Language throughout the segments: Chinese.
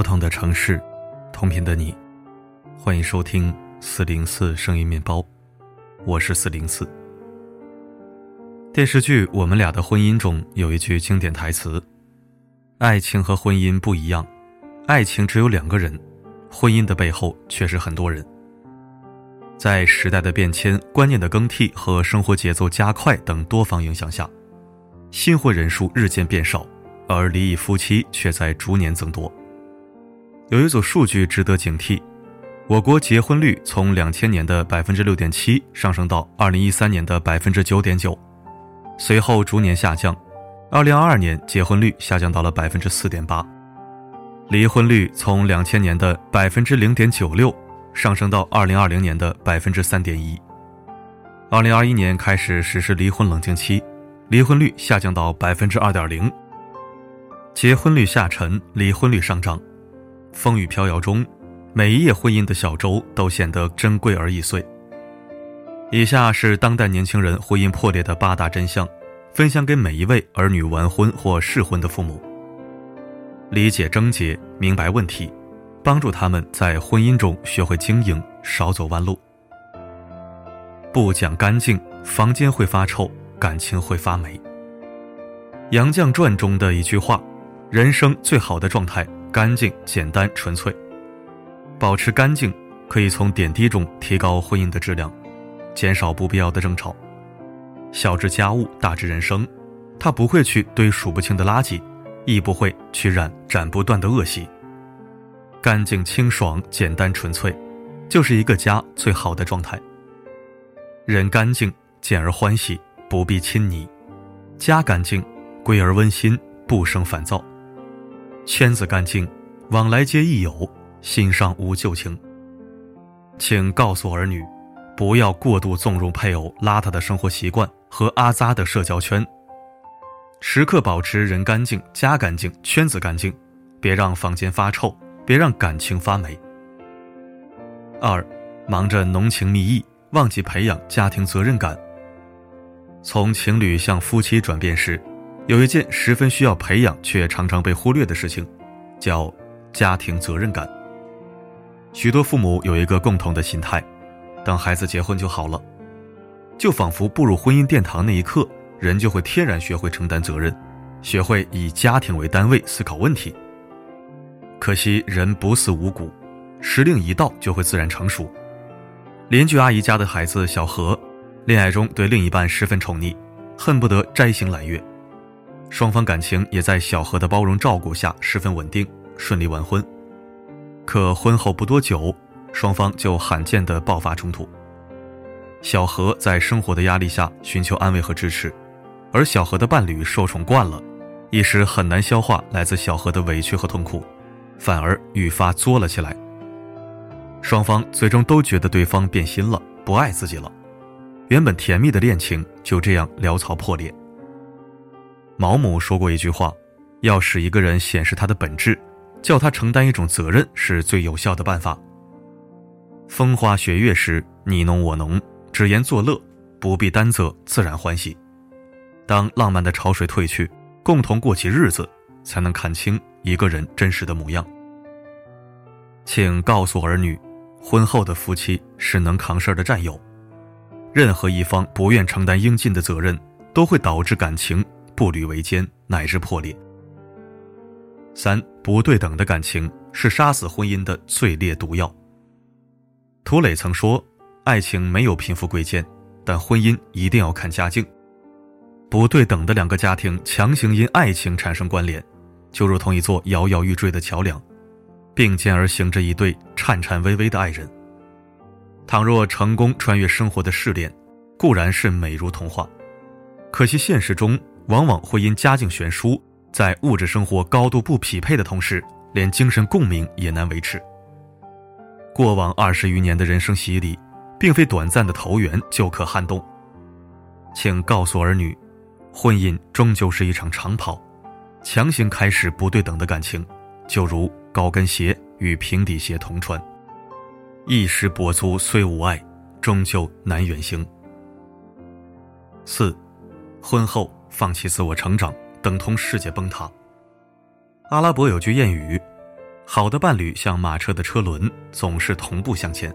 不同的城市，同频的你，欢迎收听四零四声音面包，我是四零四。电视剧《我们俩的婚姻》中有一句经典台词：“爱情和婚姻不一样，爱情只有两个人，婚姻的背后却是很多人。”在时代的变迁、观念的更替和生活节奏加快等多方影响下，新婚人数日渐变少。而离异夫妻却在逐年增多。有一组数据值得警惕：我国结婚率从两千年的百分之六点七上升到二零一三年的百分之九点九，随后逐年下降。二零二二年结婚率下降到了百分之四点八，离婚率从两千年的百分之零点九六上升到二零二零年的百分之三点一。二零二一年开始实施离婚冷静期，离婚率下降到百分之二点零。结婚率下沉，离婚率上涨，风雨飘摇中，每一页婚姻的小舟都显得珍贵而易碎。以下是当代年轻人婚姻破裂的八大真相，分享给每一位儿女完婚或适婚的父母。理解症结，明白问题，帮助他们在婚姻中学会经营，少走弯路。不讲干净，房间会发臭，感情会发霉。《杨绛传》中的一句话。人生最好的状态，干净、简单、纯粹。保持干净，可以从点滴中提高婚姻的质量，减少不必要的争吵。小至家务，大至人生，他不会去堆数不清的垃圾，亦不会去染斩不断的恶习。干净、清爽、简单、纯粹，就是一个家最好的状态。人干净，简而欢喜，不必亲昵；家干净，归而温馨，不生烦躁。圈子干净，往来皆益友，心上无旧情。请告诉儿女，不要过度纵容配偶邋遢的生活习惯和阿扎的社交圈。时刻保持人干净、家干净、圈子干净，别让房间发臭，别让感情发霉。二，忙着浓情蜜意，忘记培养家庭责任感。从情侣向夫妻转变时。有一件十分需要培养却常常被忽略的事情，叫家庭责任感。许多父母有一个共同的心态：等孩子结婚就好了，就仿佛步入婚姻殿堂那一刻，人就会天然学会承担责任，学会以家庭为单位思考问题。可惜人不似五谷，时令一到就会自然成熟。邻居阿姨家的孩子小何，恋爱中对另一半十分宠溺，恨不得摘星揽月。双方感情也在小何的包容照顾下十分稳定，顺利完婚。可婚后不多久，双方就罕见的爆发冲突。小何在生活的压力下寻求安慰和支持，而小何的伴侣受宠惯了，一时很难消化来自小何的委屈和痛苦，反而愈发作了起来。双方最终都觉得对方变心了，不爱自己了，原本甜蜜的恋情就这样潦草破裂。毛姆说过一句话：“要使一个人显示他的本质，叫他承担一种责任，是最有效的办法。”风花雪月时，你侬我侬，只言作乐，不必担责，自然欢喜。当浪漫的潮水退去，共同过起日子，才能看清一个人真实的模样。请告诉儿女，婚后的夫妻是能扛事儿的战友，任何一方不愿承担应尽的责任，都会导致感情。步履维艰，乃至破裂。三不对等的感情是杀死婚姻的最烈毒药。涂磊曾说：“爱情没有贫富贵贱，但婚姻一定要看家境。不对等的两个家庭强行因爱情产生关联，就如同一座摇摇欲坠的桥梁，并肩而行着一对颤颤巍巍的爱人。倘若成功穿越生活的试炼，固然是美如童话，可惜现实中。”往往会因家境悬殊，在物质生活高度不匹配的同时，连精神共鸣也难维持。过往二十余年的人生洗礼，并非短暂的投缘就可撼动。请告诉儿女，婚姻终究是一场长跑，强行开始不对等的感情，就如高跟鞋与平底鞋同穿，一时跛足虽无碍，终究难远行。四，婚后。放弃自我成长，等同世界崩塌。阿拉伯有句谚语：“好的伴侣像马车的车轮，总是同步向前。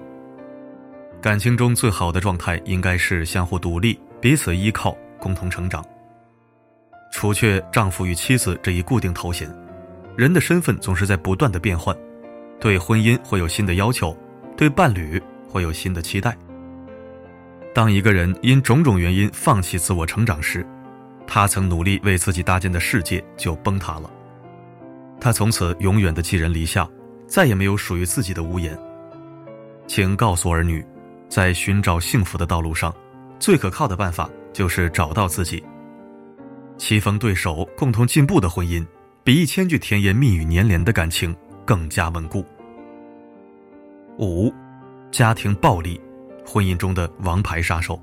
感情中最好的状态应该是相互独立、彼此依靠、共同成长。除却丈夫与妻子这一固定头衔，人的身份总是在不断的变换，对婚姻会有新的要求，对伴侣会有新的期待。当一个人因种种原因放弃自我成长时，他曾努力为自己搭建的世界就崩塌了。他从此永远的寄人篱下，再也没有属于自己的屋檐。请告诉儿女，在寻找幸福的道路上，最可靠的办法就是找到自己。棋逢对手，共同进步的婚姻，比一千句甜言蜜语粘连的感情更加稳固。五，家庭暴力。婚姻中的王牌杀手。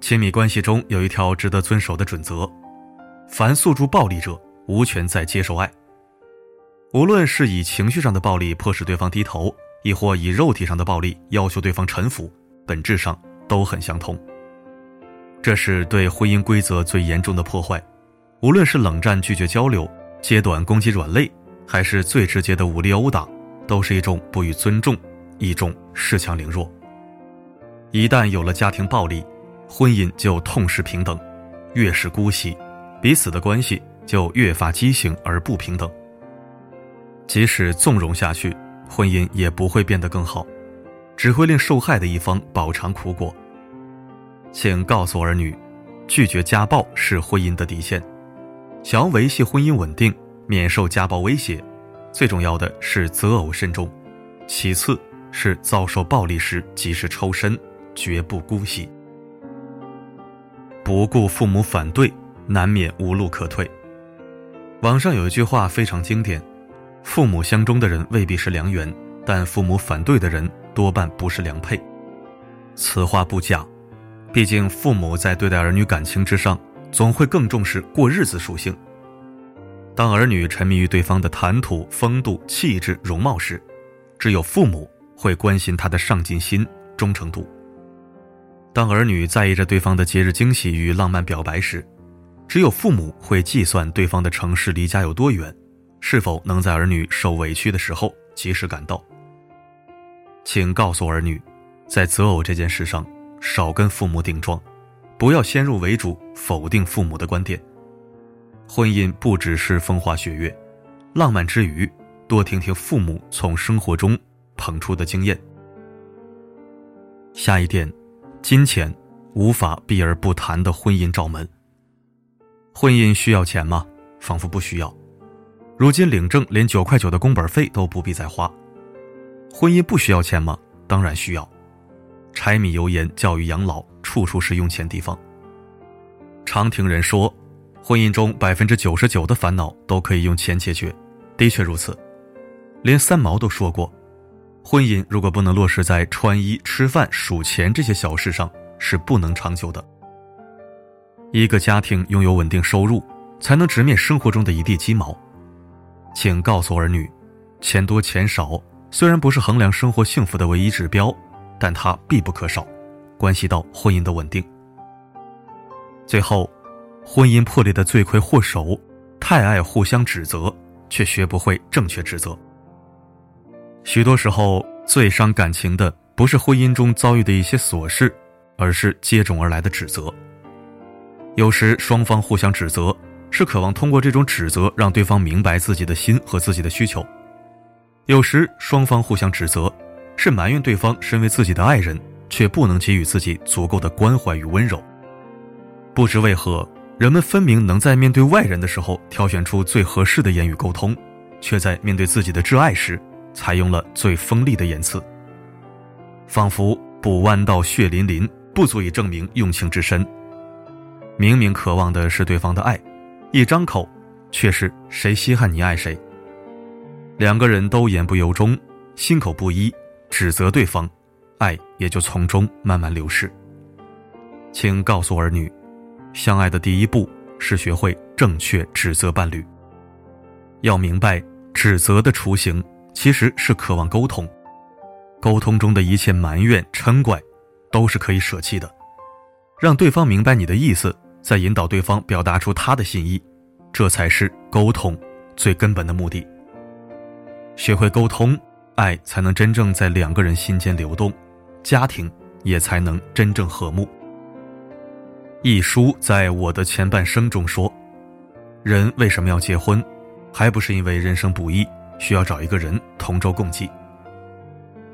亲密关系中有一条值得遵守的准则：凡诉诸暴力者，无权再接受爱。无论是以情绪上的暴力迫使对方低头，亦或以肉体上的暴力要求对方臣服，本质上都很相同。这是对婚姻规则最严重的破坏。无论是冷战拒绝交流、揭短攻击软肋，还是最直接的武力殴打，都是一种不予尊重，一种恃强凌弱。一旦有了家庭暴力，婚姻就痛失平等，越是姑息，彼此的关系就越发畸形而不平等。即使纵容下去，婚姻也不会变得更好，只会令受害的一方饱尝苦果。请告诉儿女，拒绝家暴是婚姻的底线。想要维系婚姻稳定，免受家暴威胁，最重要的是择偶慎重，其次是遭受暴力时及时抽身。绝不姑息，不顾父母反对，难免无路可退。网上有一句话非常经典：“父母相中的人未必是良缘，但父母反对的人多半不是良配。”此话不假，毕竟父母在对待儿女感情之上，总会更重视过日子属性。当儿女沉迷于对方的谈吐、风度、气质、容貌时，只有父母会关心他的上进心、忠诚度。当儿女在意着对方的节日惊喜与浪漫表白时，只有父母会计算对方的城市离家有多远，是否能在儿女受委屈的时候及时赶到。请告诉儿女，在择偶这件事上，少跟父母顶撞，不要先入为主否定父母的观点。婚姻不只是风花雪月，浪漫之余，多听听父母从生活中捧出的经验。下一点。金钱无法避而不谈的婚姻罩门。婚姻需要钱吗？仿佛不需要。如今领证连九块九的工本费都不必再花。婚姻不需要钱吗？当然需要。柴米油盐、教育养老，处处是用钱地方。常听人说，婚姻中百分之九十九的烦恼都可以用钱解决。的确如此。连三毛都说过。婚姻如果不能落实在穿衣、吃饭、数钱这些小事上，是不能长久的。一个家庭拥有稳定收入，才能直面生活中的一地鸡毛。请告诉儿女，钱多钱少虽然不是衡量生活幸福的唯一指标，但它必不可少，关系到婚姻的稳定。最后，婚姻破裂的罪魁祸首，太爱互相指责，却学不会正确指责。许多时候，最伤感情的不是婚姻中遭遇的一些琐事，而是接踵而来的指责。有时双方互相指责，是渴望通过这种指责让对方明白自己的心和自己的需求；有时双方互相指责，是埋怨对方身为自己的爱人，却不能给予自己足够的关怀与温柔。不知为何，人们分明能在面对外人的时候挑选出最合适的言语沟通，却在面对自己的挚爱时。采用了最锋利的言辞，仿佛不弯道血淋淋，不足以证明用情之深。明明渴望的是对方的爱，一张口却是谁稀罕你爱谁。两个人都言不由衷，心口不一，指责对方，爱也就从中慢慢流失。请告诉儿女，相爱的第一步是学会正确指责伴侣。要明白指责的雏形。其实是渴望沟通，沟通中的一切埋怨、嗔怪，都是可以舍弃的。让对方明白你的意思，再引导对方表达出他的心意，这才是沟通最根本的目的。学会沟通，爱才能真正在两个人心间流动，家庭也才能真正和睦。一书在我的前半生中说：“人为什么要结婚？还不是因为人生不易，需要找一个人同舟共济。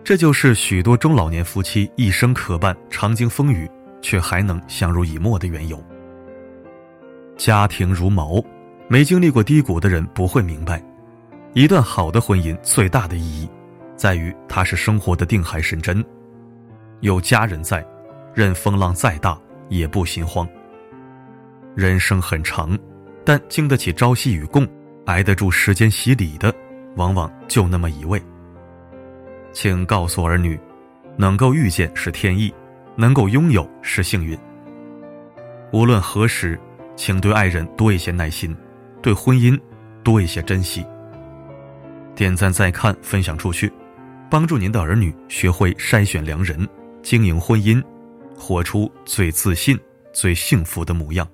这就是许多中老年夫妻一生可伴，常经风雨，却还能相濡以沫的缘由。家庭如锚，没经历过低谷的人不会明白，一段好的婚姻最大的意义，在于它是生活的定海神针。有家人在，任风浪再大。”也不心慌。人生很长，但经得起朝夕与共、挨得住时间洗礼的，往往就那么一位。请告诉儿女，能够遇见是天意，能够拥有是幸运。无论何时，请对爱人多一些耐心，对婚姻多一些珍惜。点赞再看，分享出去，帮助您的儿女学会筛选良人，经营婚姻。活出最自信、最幸福的模样。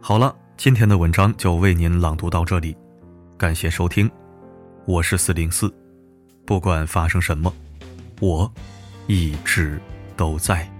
好了，今天的文章就为您朗读到这里，感谢收听，我是四零四，不管发生什么，我一直都在。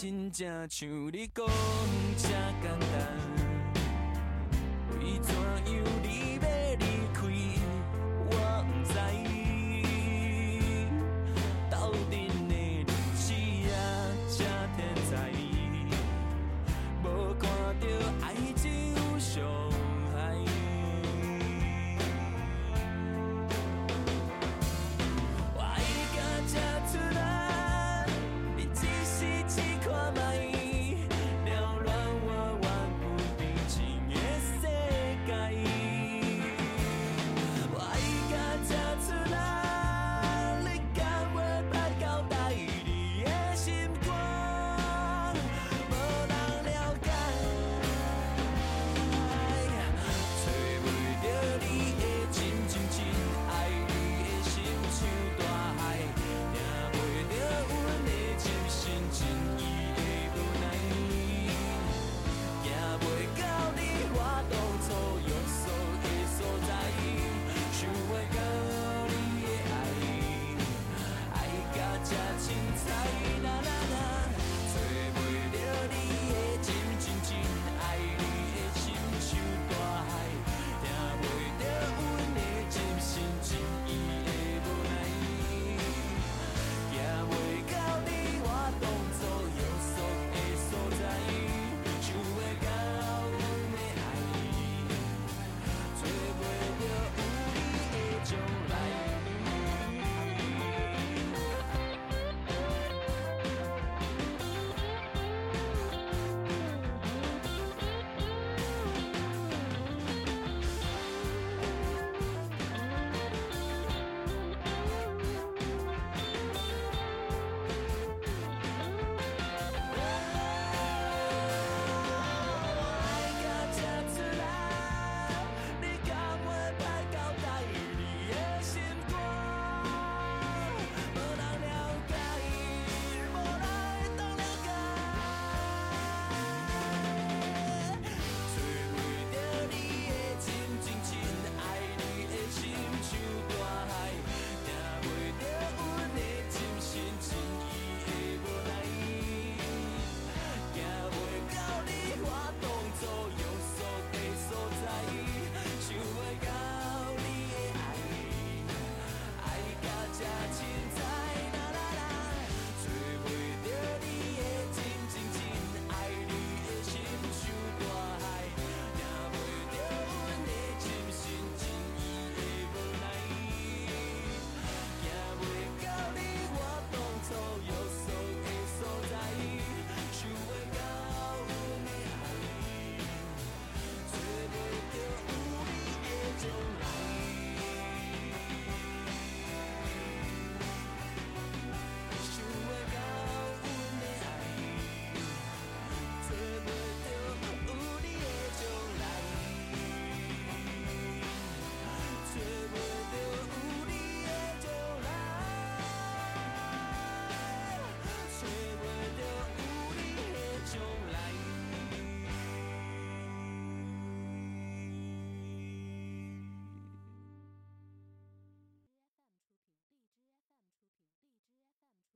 真正像你讲这简单，为怎样？